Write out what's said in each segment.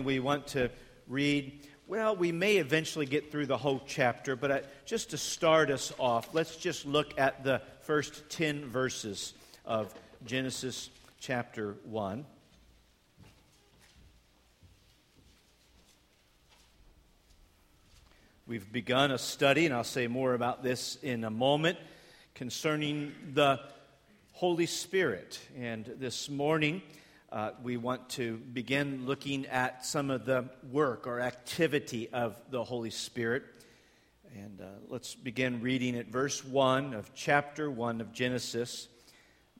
We want to read, well, we may eventually get through the whole chapter, but I, just to start us off, let's just look at the first 10 verses of Genesis chapter 1. We've begun a study, and I'll say more about this in a moment, concerning the Holy Spirit. And this morning, uh, we want to begin looking at some of the work or activity of the Holy Spirit. And uh, let's begin reading at verse 1 of chapter 1 of Genesis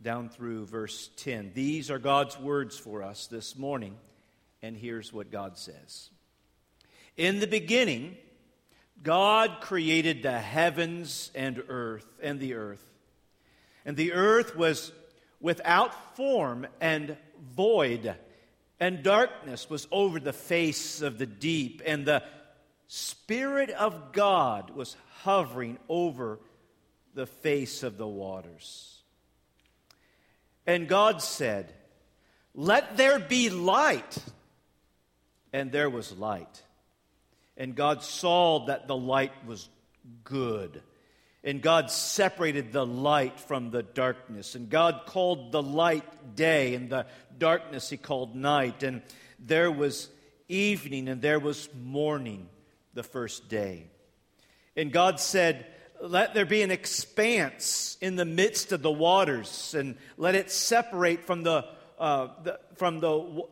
down through verse 10. These are God's words for us this morning, and here's what God says In the beginning, God created the heavens and earth and the earth. And the earth was without form and void, and darkness was over the face of the deep, and the Spirit of God was hovering over the face of the waters. And God said, Let there be light. And there was light. And God saw that the light was good. And God separated the light from the darkness. And God called the light day, and the darkness he called night. And there was evening, and there was morning the first day. And God said, Let there be an expanse in the midst of the waters, and let it separate from the, uh, the from the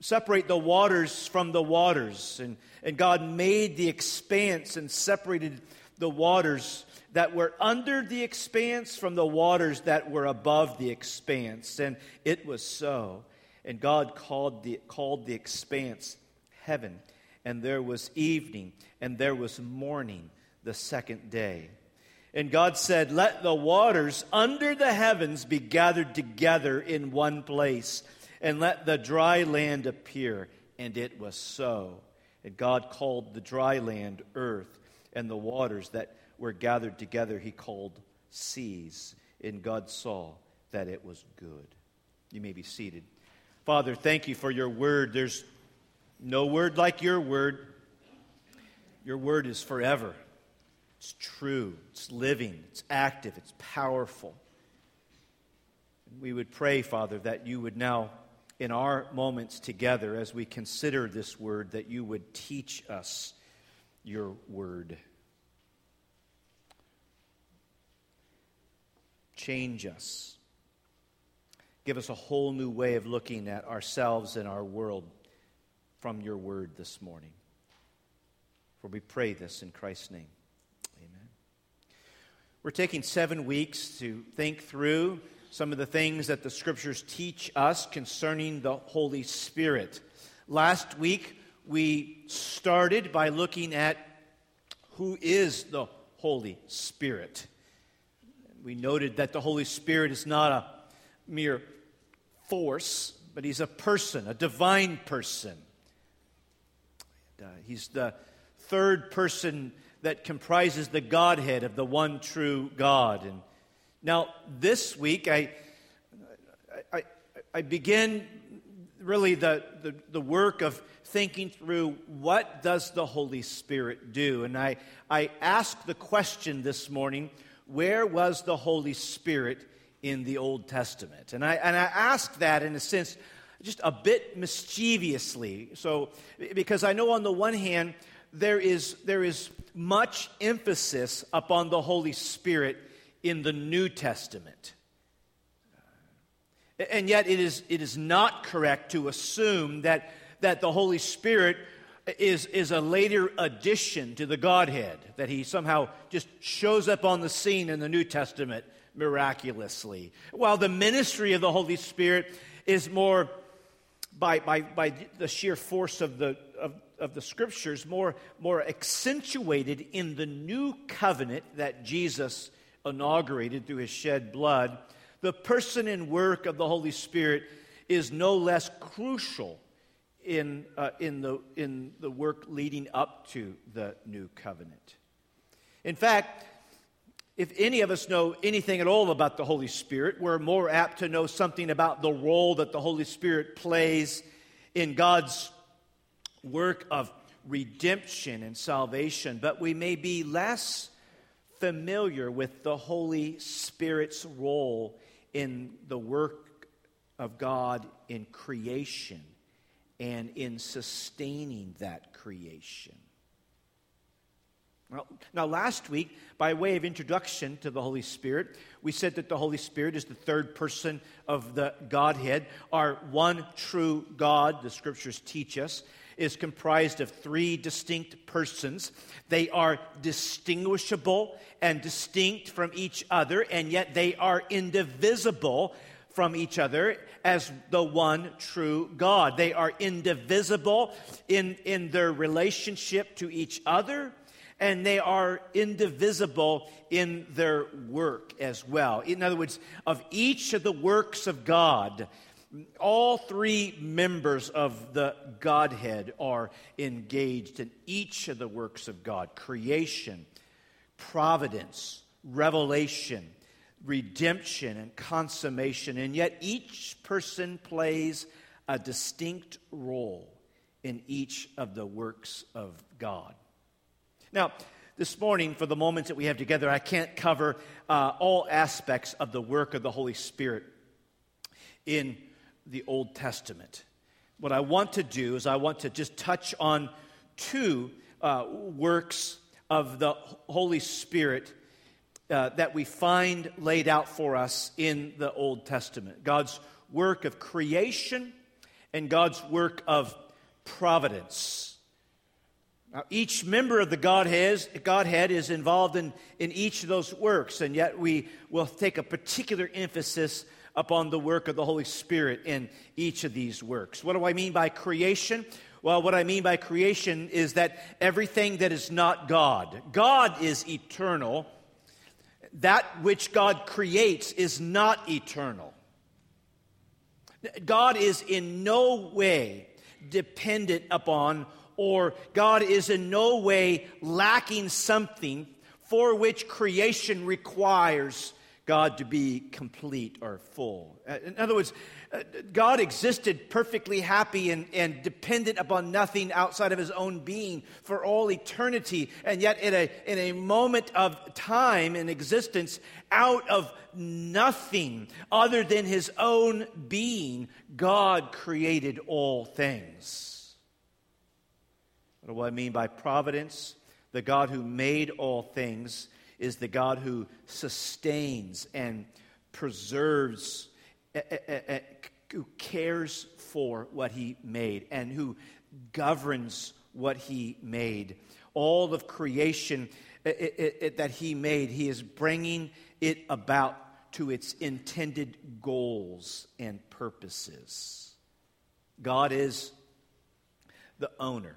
separate the waters from the waters. And, and God made the expanse and separated the waters that were under the expanse from the waters that were above the expanse. And it was so. And God called the, called the expanse heaven. And there was evening, and there was morning the second day. And God said, Let the waters under the heavens be gathered together in one place, and let the dry land appear. And it was so. And God called the dry land earth, and the waters that were gathered together, he called seas. And God saw that it was good. You may be seated. Father, thank you for your word. There's no word like your word. Your word is forever. It's true, it's living, it's active, it's powerful. We would pray, Father, that you would now, in our moments together, as we consider this word, that you would teach us your word. Change us. Give us a whole new way of looking at ourselves and our world from your word this morning. For we pray this in Christ's name. Amen. We're taking seven weeks to think through some of the things that the scriptures teach us concerning the Holy Spirit. Last week, we started by looking at who is the Holy Spirit we noted that the Holy Spirit is not a mere force, but he's a person, a divine person. And, uh, he's the third person that comprises the Godhead of the one true God. And now, this week, I, I, I begin really the, the, the work of thinking through what does the Holy Spirit do? And I, I ask the question this morning where was the Holy Spirit in the Old Testament? And I, and I ask that in a sense just a bit mischievously. So, because I know on the one hand, there is, there is much emphasis upon the Holy Spirit in the New Testament. And yet, it is, it is not correct to assume that, that the Holy Spirit is, is a later addition to the Godhead, that he somehow just shows up on the scene in the New Testament miraculously. While the ministry of the Holy Spirit is more, by, by, by the sheer force of the, of, of the scriptures, more, more accentuated in the new covenant that Jesus inaugurated through his shed blood, the person and work of the Holy Spirit is no less crucial in, uh, in, the, in the work leading up to the new covenant. In fact, if any of us know anything at all about the Holy Spirit, we're more apt to know something about the role that the Holy Spirit plays in God's work of redemption and salvation, but we may be less familiar with the Holy Spirit's role in the work of God in creation and in sustaining that creation. Well, now, last week, by way of introduction to the Holy Spirit, we said that the Holy Spirit is the third person of the Godhead. Our one true God, the scriptures teach us, is comprised of three distinct persons. They are distinguishable and distinct from each other, and yet they are indivisible from each other as the one true God. They are indivisible in, in their relationship to each other, and they are indivisible in their work as well. In other words, of each of the works of God, all three members of the Godhead are engaged in each of the works of God creation, providence, revelation, redemption, and consummation. And yet each person plays a distinct role in each of the works of God. Now, this morning, for the moments that we have together, I can't cover uh, all aspects of the work of the Holy Spirit in the Old Testament. What I want to do is I want to just touch on two uh, works of the Holy Spirit uh, that we find laid out for us in the Old Testament God's work of creation and God's work of providence. Now, each member of the Godhead, Godhead is involved in, in each of those works, and yet we will take a particular emphasis upon the work of the Holy Spirit in each of these works. What do I mean by creation? Well, what I mean by creation is that everything that is not God, God is eternal. That which God creates is not eternal. God is in no way dependent upon, or God is in no way lacking something for which creation requires God to be complete or full. Uh, in other words, uh, God existed perfectly happy and, and dependent upon nothing outside of his own being for all eternity. And yet, in a, in a moment of time in existence, out of nothing other than his own being, God created all things. What do I mean by providence? The God who made all things is the God who sustains and preserves, eh, eh, eh, who cares for what he made, and who governs what he made. All of creation that he made, he is bringing it about to its intended goals and purposes. God is the owner.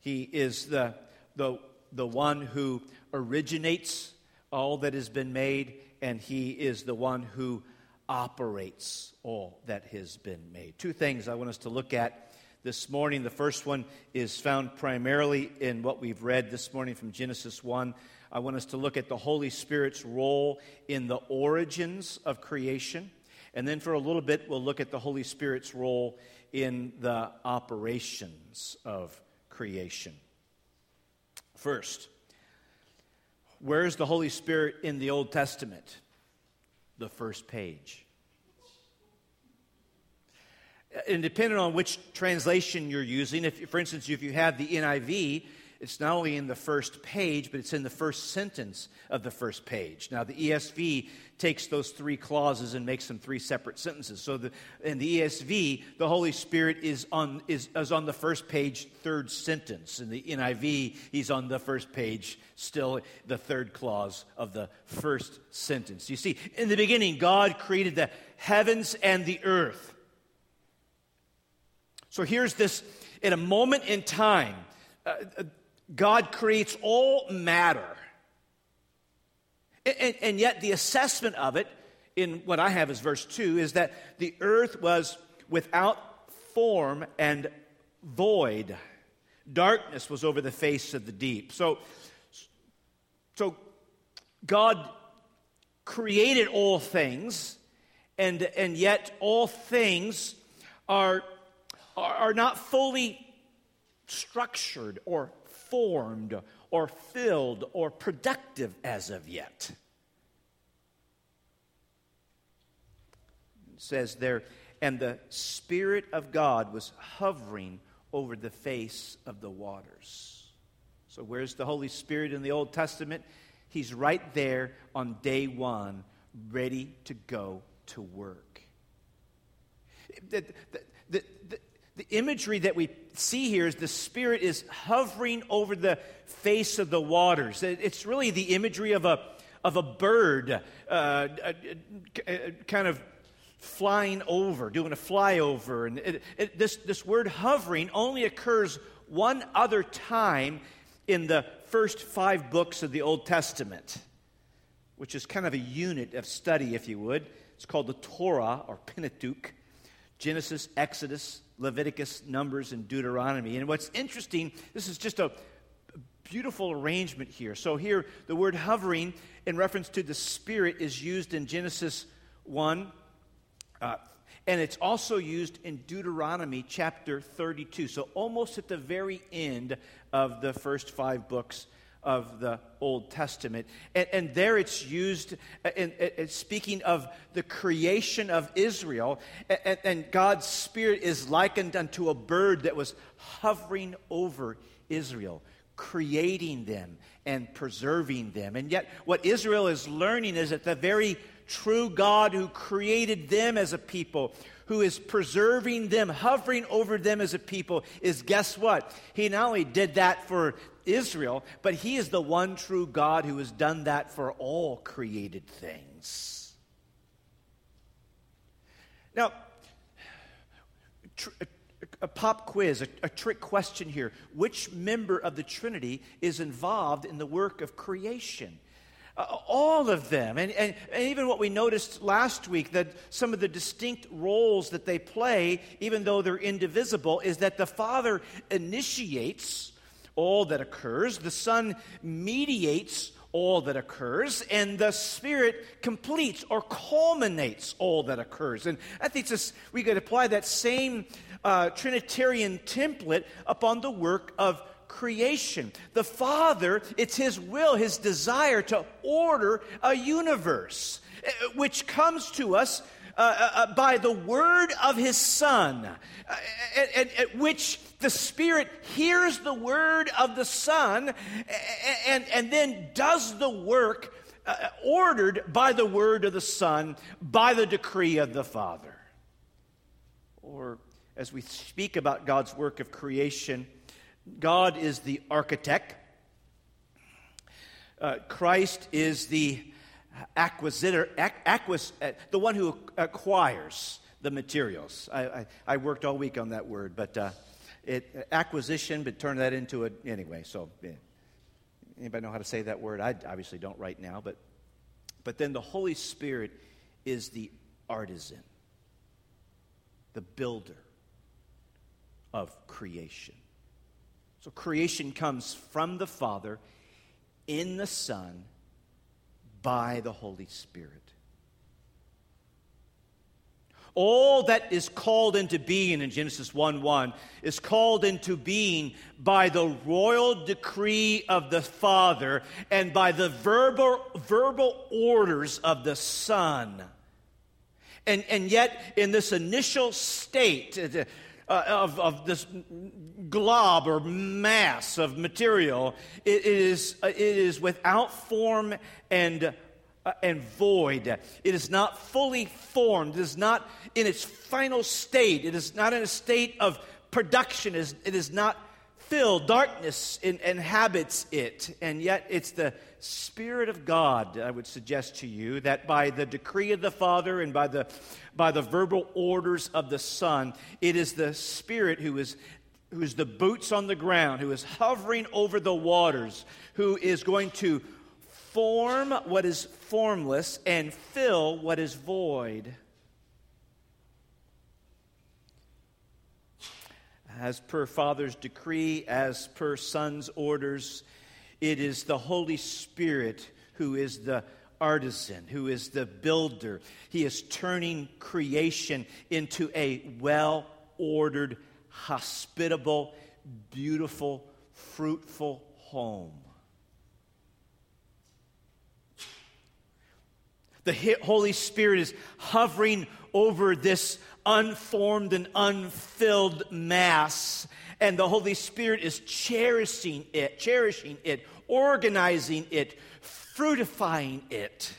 He is the, the, the one who originates all that has been made, and He is the one who operates all that has been made. Two things I want us to look at this morning. The first one is found primarily in what we've read this morning from Genesis 1. I want us to look at the Holy Spirit's role in the origins of creation. And then for a little bit, we'll look at the Holy Spirit's role in the operations of creation. First, Where's the Holy Spirit in the Old Testament? The first page. And depending on which translation you're using, if, for instance, if you have the NIV, it's not only in the first page, but it's in the first sentence of the first page. Now, the ESV takes those three clauses and makes them three separate sentences. So, the, in the ESV, the Holy Spirit is on, is, is on the first page, third sentence. In the NIV, he's on the first page, still the third clause of the first sentence. You see, in the beginning, God created the heavens and the earth. So, here's this in a moment in time. Uh, God creates all matter. And, and, yet, the assessment of it, in what I have as verse 2, is that the earth was without form and void. Darkness was over the face of the deep. So, so God created all things, and, and yet all things are, are, are not fully structured or formed or filled or productive as of yet. It says there, and the Spirit of God was hovering over the face of the waters. So, where's the Holy Spirit in the Old Testament? He's right there on day one, ready to go to work. The, the, the, the, imagery that we see here is the Spirit is hovering over the face of the waters. It's really the imagery of a, of a bird uh, kind of flying over, doing a flyover. And it, it, this, this word hovering only occurs one other time in the first five books of the Old Testament, which is kind of a unit of study, if you would. It's called the Torah or Pentateuch Genesis, Exodus, Leviticus, Numbers, and Deuteronomy. And what's interesting, this is just a beautiful arrangement here. So, here, the word hovering in reference to the Spirit is used in Genesis 1. Uh, and it's also used in Deuteronomy chapter 32. So, almost at the very end of the first five books of the Old Testament. And, and there it's used uh, in, in, in, speaking of the creation of Israel. And, and God's Spirit is likened unto a bird that was hovering over Israel, creating them and preserving them. And yet, what Israel is learning is that the very true God who created them as a people, who is preserving them, hovering over them as a people, is guess what? He not only did that for Israel, but He is the one true God who has done that for all created things. Now, tr- a, pop quiz, a, a trick question here. Which member of the Trinity is involved in the work of creation? Uh, all of them. And, and, and, even what we noticed last week, that some of the distinct roles that they play, even though they're indivisible, is that the Father initiates all that occurs, the Son mediates all that occurs, and the Spirit completes or culminates all that occurs. And I think we could apply that same uh, Trinitarian template upon the work of creation. The Father, it's His will, His desire to order a universe, eh, which comes to us uh, uh, uh, by the word of His Son, at, at, which the Spirit hears the word of the Son and, and then does the work uh, ordered by the word of the Son, by the decree of the Father. Or as we speak about God's work of creation, God is the architect. Uh, Christ is the acquisitor, acquis, uh, the one who acquires the materials. I, I, I, worked all week on that word, but uh, it, acquisition, but turn that into a anyway. So, yeah. anybody know how to say that word? I obviously don't right now, but but then the Holy Spirit is the artisan, the builder of creation. So creation comes from the Father in the Son by the Holy Spirit. All that is called into being in Genesis 1 1 is called into being by the royal decree of the Father and by the verbal, verbal orders of the Son. And, and yet, in this initial state, uh, of, of this glob or mass of material, it is, uh, it is without form and, uh, and void. It is not fully formed. It is not in its final state. It is not in a state of production. It is, it is not filled. Darkness in, inhabits it. And yet it's the Spirit of God, I would suggest to you, that by the decree of the Father and by the, by the verbal orders of the Son, it is the Spirit who is who is the boots on the ground, who is hovering over the waters, who is going to form what is formless and fill what is void. As per Father's decree, as per Son's orders, it is the Holy Spirit who is the artisan, who is the builder. He is turning creation into a well ordered, hospitable, beautiful, fruitful home. The Holy Spirit is hovering over this unformed and unfilled mass, and the Holy Spirit is cherishing it, cherishing it, organizing it, fruitifying it.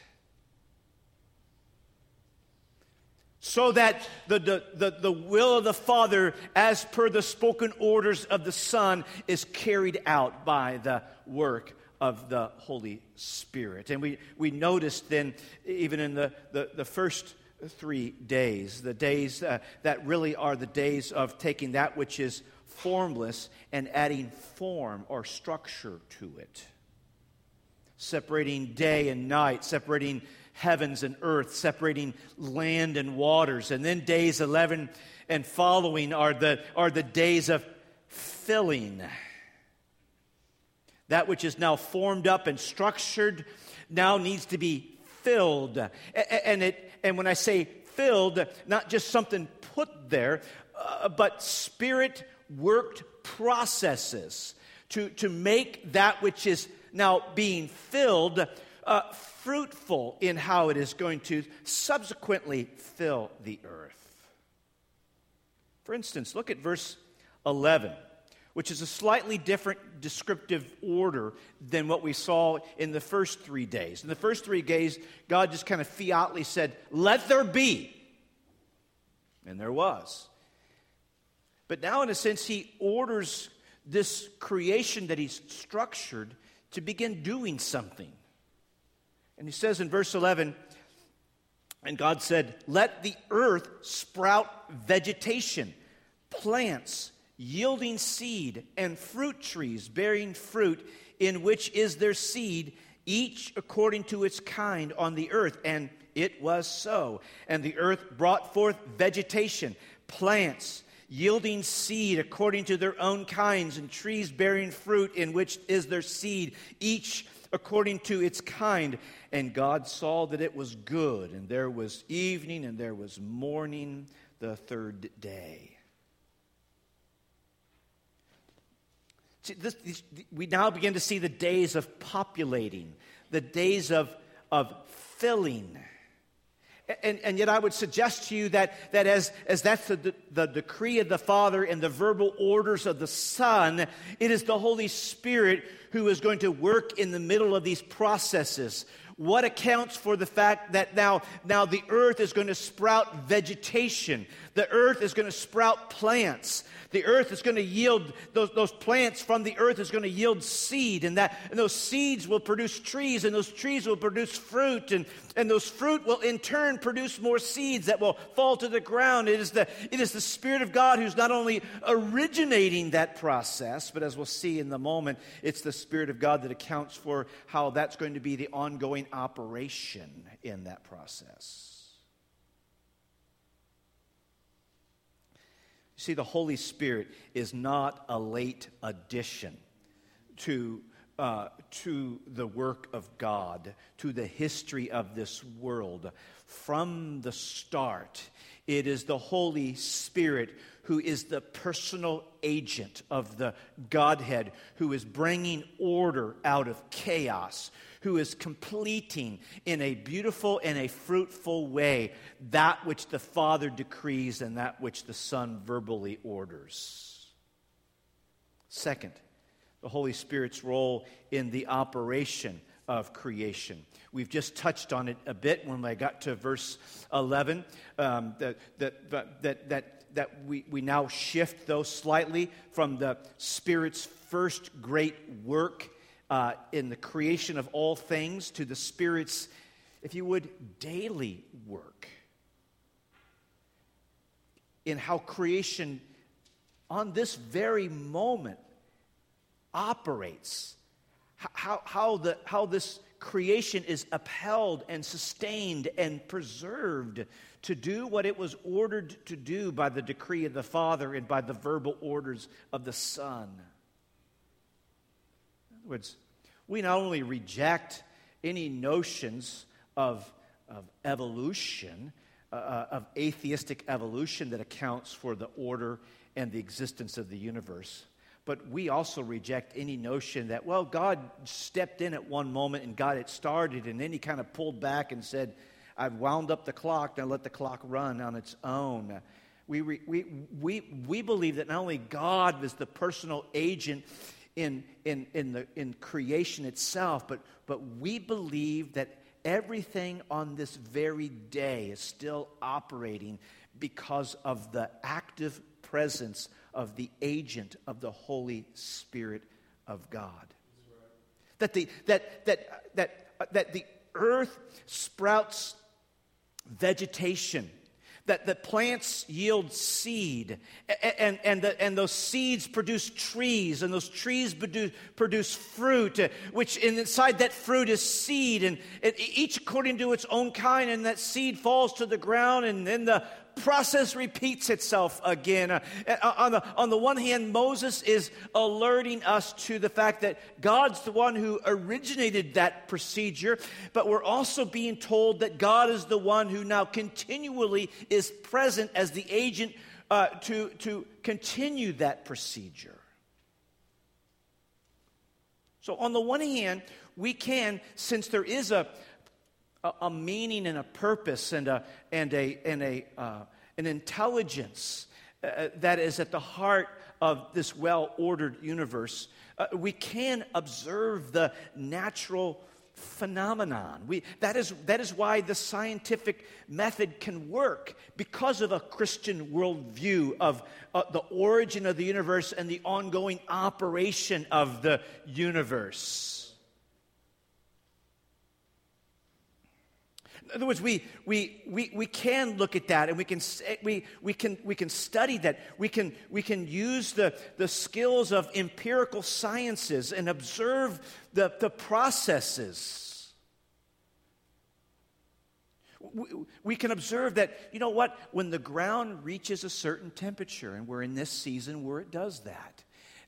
so that the, the, the, the, will of the Father, as per the spoken orders of the Son, is carried out by the work of the Holy Spirit. And we, we noticed then, even in the, the, the first three days, the days uh, that really are the days of taking that which is formless and adding form or structure to it, separating day and night, separating heavens and earth, separating land and waters. And then days 11 and following are the, are the days of filling. That which is now formed up and structured now needs to be filled. And, it, and when I say filled, not just something put there, uh, but spirit worked processes to, to make that which is now being filled uh, fruitful in how it is going to subsequently fill the earth. For instance, look at verse 11, which is a slightly different descriptive order than what we saw in the first three days. In the first three days, God just kind of fiatly said, Let there be. And there was. But now, in a sense, he orders this creation that he's structured to begin doing something. And he says in verse 11, and God said, Let the earth sprout vegetation, plants yielding seed, and fruit trees bearing fruit, in which is their seed, each according to its kind on the earth. And it was so. And the earth brought forth vegetation, plants yielding seed according to their own kinds, and trees bearing fruit, in which is their seed, each according to its kind. And God saw that it was good, and there was evening and there was morning the third day. See, this, we now begin to see the days of populating, the days of, of filling. And, and yet, I would suggest to you that, that as, as that's the, the decree of the Father and the verbal orders of the Son, it is the Holy Spirit who is going to work in the middle of these processes. What accounts for the fact that now, now the earth is going to sprout vegetation? The earth is going to sprout plants. The earth is going to yield, those, those plants from the earth is going to yield seed, and, that, and those seeds will produce trees, and those trees will produce fruit, and, and those fruit will in turn produce more seeds that will fall to the ground. It is the, it is the Spirit of God who's not only originating that process, but as we'll see in the moment, it's the Spirit of God that accounts for how that's going to be the ongoing operation in that process. You see, the Holy Spirit is not a late addition to, uh, to the work of God, to the history of this world. From the start, it is the Holy Spirit who is the personal agent of the Godhead, who is bringing order out of chaos, who is completing in a beautiful and a fruitful way that which the Father decrees and that which the Son verbally orders. Second, the Holy Spirit's role in the operation of creation. We've just touched on it a bit when I got to verse 11, um, that, that, that, that, that we, we now shift, though, slightly from the Spirit's first great work uh, in the creation of all things to the Spirit's, if you would, daily work in how creation on this very moment operates, how, how, the, how this creation is upheld and sustained and preserved to do what it was ordered to do by the decree of the Father and by the verbal orders of the Son. In other words, we not only reject any notions of, of evolution, uh, uh, of atheistic evolution that accounts for the order and the existence of the universe, But we also reject any notion that, well, God stepped in at one moment and got it started, and then he kind of pulled back and said, I've wound up the clock, now let the clock run on its own. We, we, we, we believe that not only God is the personal agent in, in, in, the, in creation itself, but, but we believe that everything on this very day is still operating because of the active presence of the agent of the Holy Spirit of God. That the, that, that, that, uh, that the earth sprouts vegetation that the plants yield seed and, and, the, and those seeds produce trees and those trees produce, fruit uh, which inside that fruit is seed and each according to its own kind and that seed falls to the ground and then the process repeats itself again. Uh, uh, on, the, on the one hand, Moses is alerting us to the fact that God's the one who originated that procedure, but we're also being told that God is the one who now continually is present as the agent uh, to, to continue that procedure. So, on the one hand, we can, since there is a, a, a meaning and a purpose and, a, and, a, and a, uh, an intelligence uh, uh, that is at the heart of this well ordered universe. Uh, we can observe the natural phenomenon. We, that, is, that is why the scientific method can work because of a Christian worldview of uh, the origin of the universe and the ongoing operation of the universe. In other words, we, we, we, we can look at that and we can, we, we can, we can study that. We can, we can use the, the skills of empirical sciences and observe the, the processes. We, we can observe that, you know what, when the ground reaches a certain temperature, and we're in this season where it does that,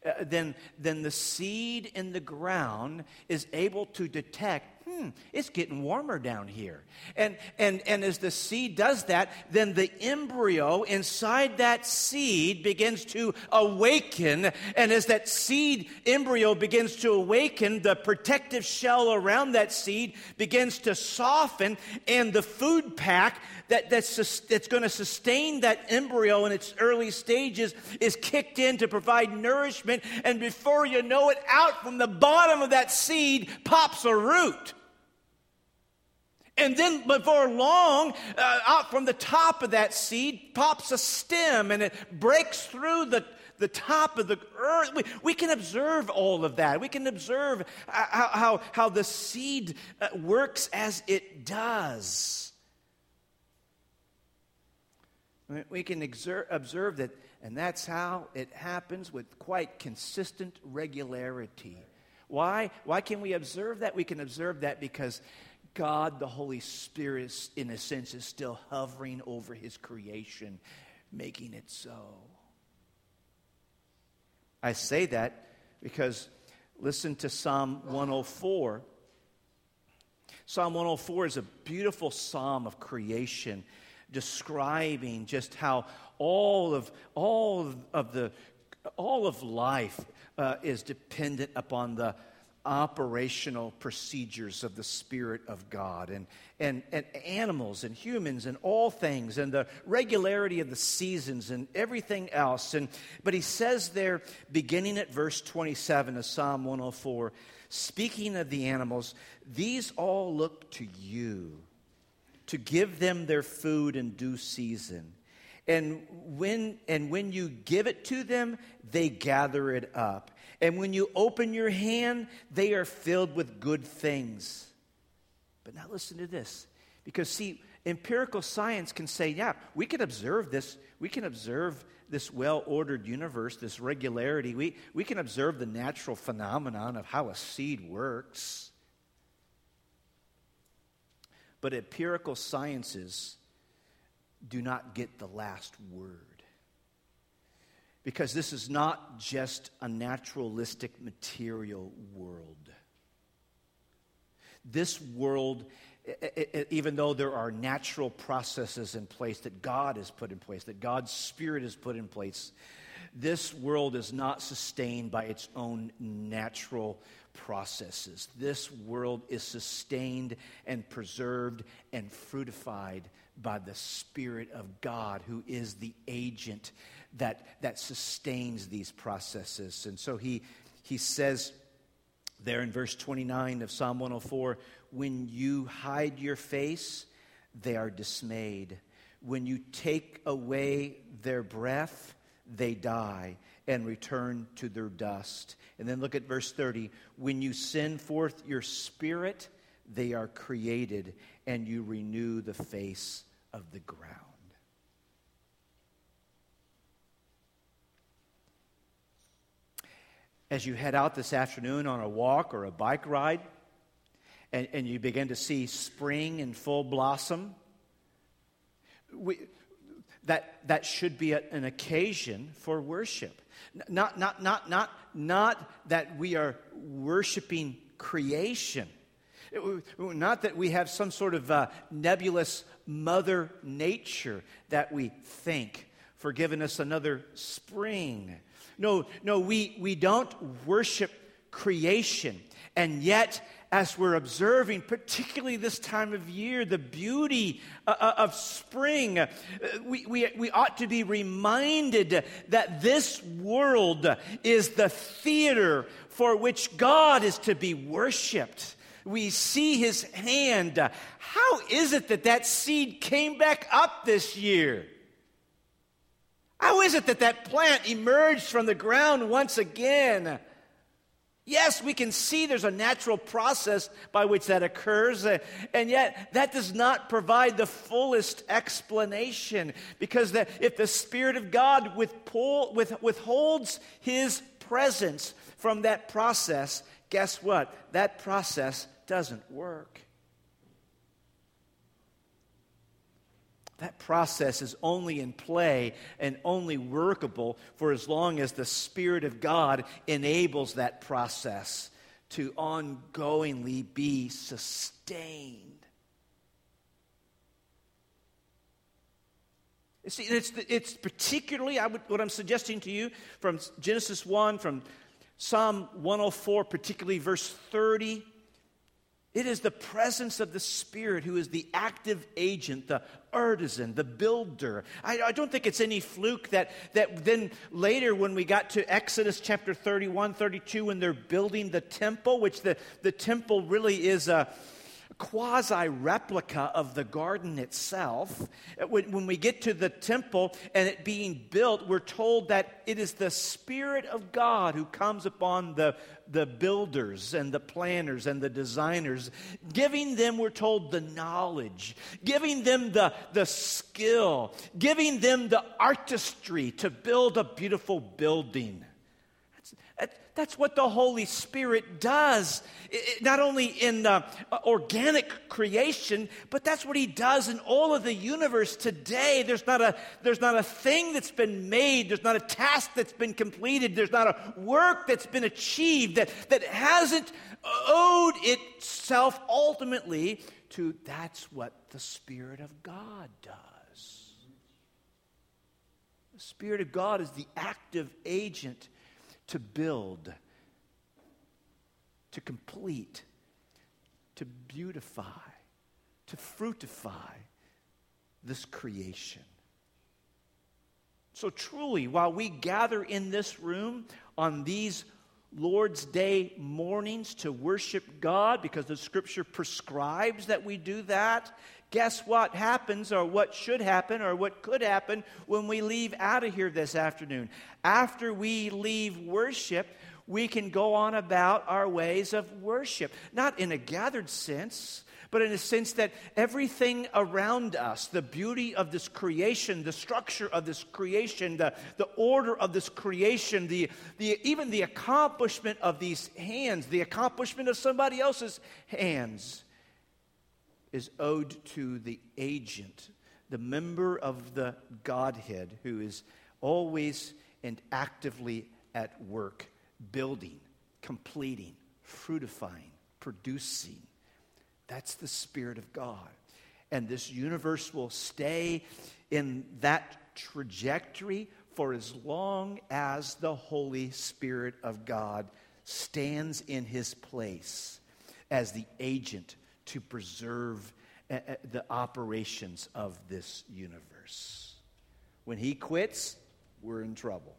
uh, then, then the seed in the ground is able to detect hmm, it's getting warmer down here. And, and, and as the seed does that, then the embryo inside that seed begins to awaken. And as that seed embryo begins to awaken, the protective shell around that seed begins to soften, and the food pack that, that's, that's going to sustain that embryo in its early stages is kicked in to provide nourishment. And before you know it, out from the bottom of that seed pops a root. And then before long, uh, out from the top of that seed pops a stem and it breaks through the, the top of the earth. We, we can observe all of that. We can observe how, how, how the seed uh, works as it does. We can observe that, and that's how it happens with quite consistent regularity. Why? Why can we observe that? We can observe that because God, the Holy Spirit, in a sense, is still hovering over his creation, making it so. I say that because listen to Psalm 104. Psalm 104 is a beautiful psalm of creation describing just how all of all of the all of life uh, is dependent upon the operational procedures of the Spirit of God and, and, and animals and humans and all things and the regularity of the seasons and everything else. And, but he says there, beginning at verse 27 of Psalm 104, speaking of the animals, these all look to you to give them their food in due season. And when, and when you give it to them, they gather it up. And when you open your hand, they are filled with good things. But now listen to this. Because, see, empirical science can say, yeah, we can observe this. We can observe this well ordered universe, this regularity. We, we can observe the natural phenomenon of how a seed works. But empirical sciences do not get the last word. Because this is not just a naturalistic material world. This world, even though there are natural processes in place that God has put in place, that God's Spirit has put in place, This world is not sustained by its own natural processes. This world is sustained and preserved and fruitified by the Spirit of God, who is the agent that, that sustains these processes. And so he, he says there in verse 29 of Psalm 104 when you hide your face, they are dismayed. When you take away their breath, they die and return to their dust. And then look at verse 30. When you send forth your spirit, they are created, and you renew the face of the ground. As you head out this afternoon on a walk or a bike ride, and, and you begin to see spring in full blossom, we, that, that should be a, an occasion for worship. Not, not, not, not, not that we are worshiping creation. Not that we have some sort of uh, nebulous mother nature that we think for giving us another spring. No, no, we, we don't worship creation. And yet, as we're observing, particularly this time of year, the beauty uh, uh, of spring, uh, we, we, we ought to be reminded that this world is the theater for which God is to be worshiped. We see his hand. How is it that that seed came back up this year? How is it that that plant emerged from the ground once again? Yes, we can see there's a natural process by which that occurs, uh, and yet that does not provide the fullest explanation because the, if the Spirit of God withholds His presence from that process, guess what? That process doesn't work. That process is only in play and only workable for as long as the Spirit of God enables that process to ongoingly be sustained. See, it's, it's particularly would, what I'm suggesting to you from Genesis 1, from Psalm 104, particularly verse 30 it is the presence of the Spirit who is the active agent, the artisan, the builder. I, I, don't think it's any fluke that, that then later, when we got to Exodus chapter 31, 32, when they're building the temple, which the, the temple really is a quasi replica of the garden itself. When, we get to the temple and it being built, we're told that it is the Spirit of God who comes upon the, the builders and the planners and the designers, giving them, we're told, the knowledge, giving them the, the skill, giving them the artistry to build a beautiful building. That's what the Holy Spirit does, it, not only in uh, organic creation, but that's what He does in all of the universe today. There's not, a, there's not a thing that's been made, there's not a task that's been completed, there's not a work that's been achieved that, that hasn't owed itself ultimately to that's what the Spirit of God does. The Spirit of God is the active agent to build, to complete, to beautify, to fruitify this creation. So, truly, while we gather in this room on these Lord's Day mornings to worship God, because the scripture prescribes that we do that, guess what happens, or what should happen, or what could happen when we leave out of here this afternoon? After we leave worship, we can go on about our ways of worship. Not in a gathered sense, but in a sense that everything around us, the beauty of this creation, the structure of this creation, the, the order of this creation, the, the, even the accomplishment of these hands, the accomplishment of somebody else's hands, is owed to the agent, the member of the Godhead who is always and actively at work, building, completing, fruitifying, producing. That's the Spirit of God. And this universe will stay in that trajectory for as long as the Holy Spirit of God stands in his place as the agent to preserve uh, uh, the operations of this universe. When he quits, we're in trouble.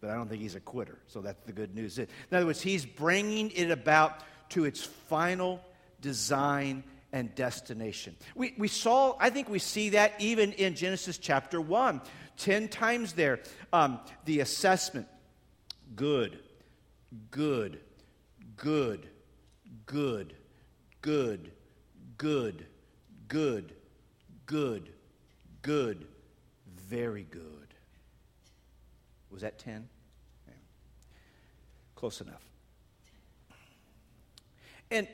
But I don't think he's a quitter, so that's the good news. In other words, he's bringing it about to its final design and destination. We, we saw, I think we see that even in Genesis chapter 1. Ten times there, um, the assessment good, good, good, good, good, good, good, good, good, very good. Was that 10? Yeah. Close enough. And,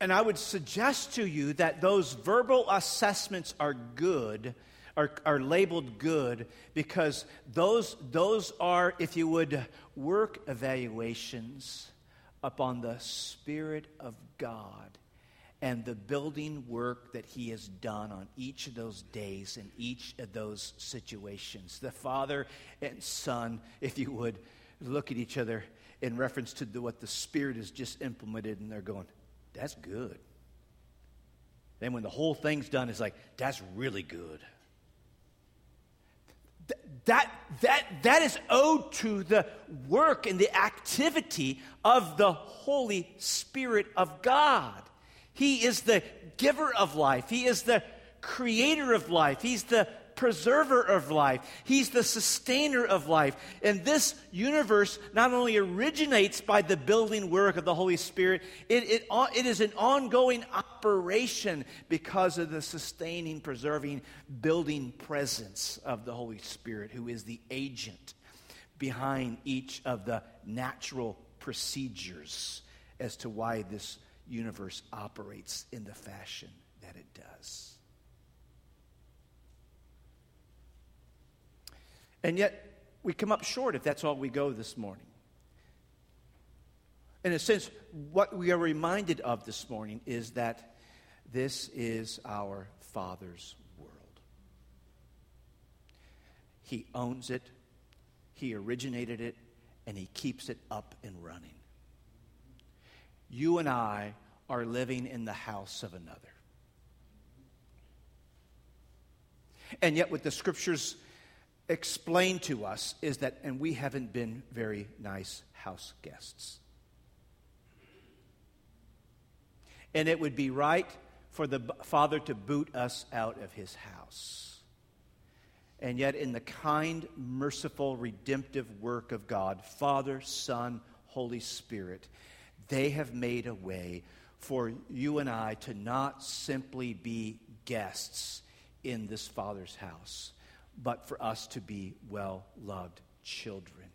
and I would suggest to you that those verbal assessments are good, are, are labeled good, because those, those are, if you would, work evaluations upon the Spirit of God and the building work that He has done on each of those days and each of those situations. The Father and Son, if you would, look at each other in reference to the, what the Spirit has just implemented, and they're going, that's good. Then when the whole thing's done, it's like, that's really good. that, that, that is owed to the work and the activity of the Holy Spirit of God. He is the giver of life, He is the creator of life, He's the preserver of life. He's the sustainer of life. And this universe not only originates by the building work of the Holy Spirit, it, it, it is an ongoing operation because of the sustaining, preserving, building presence of the Holy Spirit, who is the agent behind each of the natural procedures as to why this universe operates in the fashion that it does. And yet, we come up short if that's all we go this morning. In a sense, what we are reminded of this morning is that this is our Father's world. He owns it, He originated it, and He keeps it up and running. You and I are living in the house of another. And yet, what the scriptures explain to us is that, and we haven't been very nice house guests. And it would be right for the Father to boot us out of his house. And yet, in the kind, merciful, redemptive work of God, Father, Son, Holy Spirit, they have made a way for you and I to not simply be guests in this Father's house, but for us to be well loved children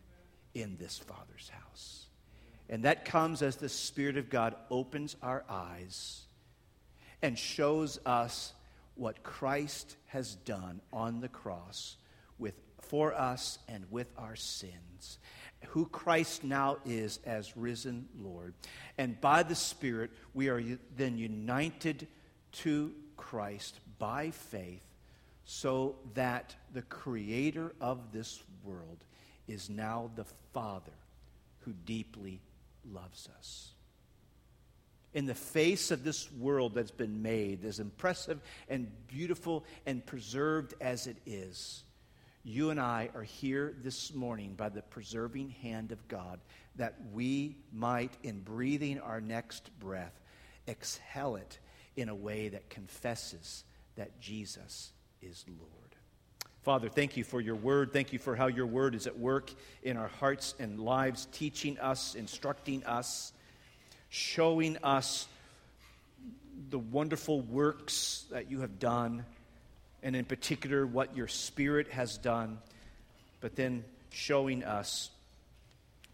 in this Father's house. And that comes as the Spirit of God opens our eyes and shows us what Christ has done on the cross with, for us and with our sins who Christ now is as risen Lord. And by the Spirit, we are then united to Christ by faith, so that the Creator of this world is now the Father who deeply loves us. In the face of this world that's been made, as impressive and beautiful and preserved as it is, you and I are here this morning by the preserving hand of God that we might, in breathing our next breath, exhale it in a way that confesses that Jesus is Lord. Father, thank you for your word. Thank you for how your word is at work in our hearts and lives, teaching us, instructing us, showing us the wonderful works that you have done and in particular what your Spirit has done, but then showing us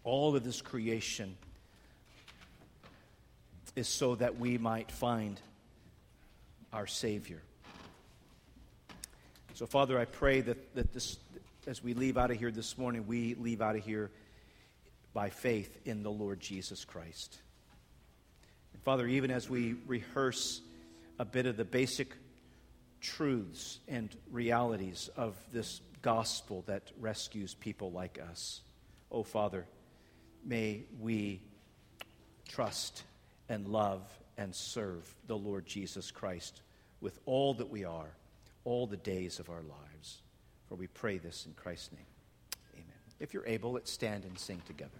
all of this creation is so that we might find our Savior. So, Father, I pray that, that this, as we leave out of here this morning, we leave out of here by faith in the Lord Jesus Christ. And Father, even as we rehearse a bit of the basic truths and realities of this gospel that rescues people like us. Oh, Father, may we trust and love and serve the Lord Jesus Christ with all that we are, all the days of our lives. For we pray this in Christ's name. Amen. If you're able, let's stand and sing together.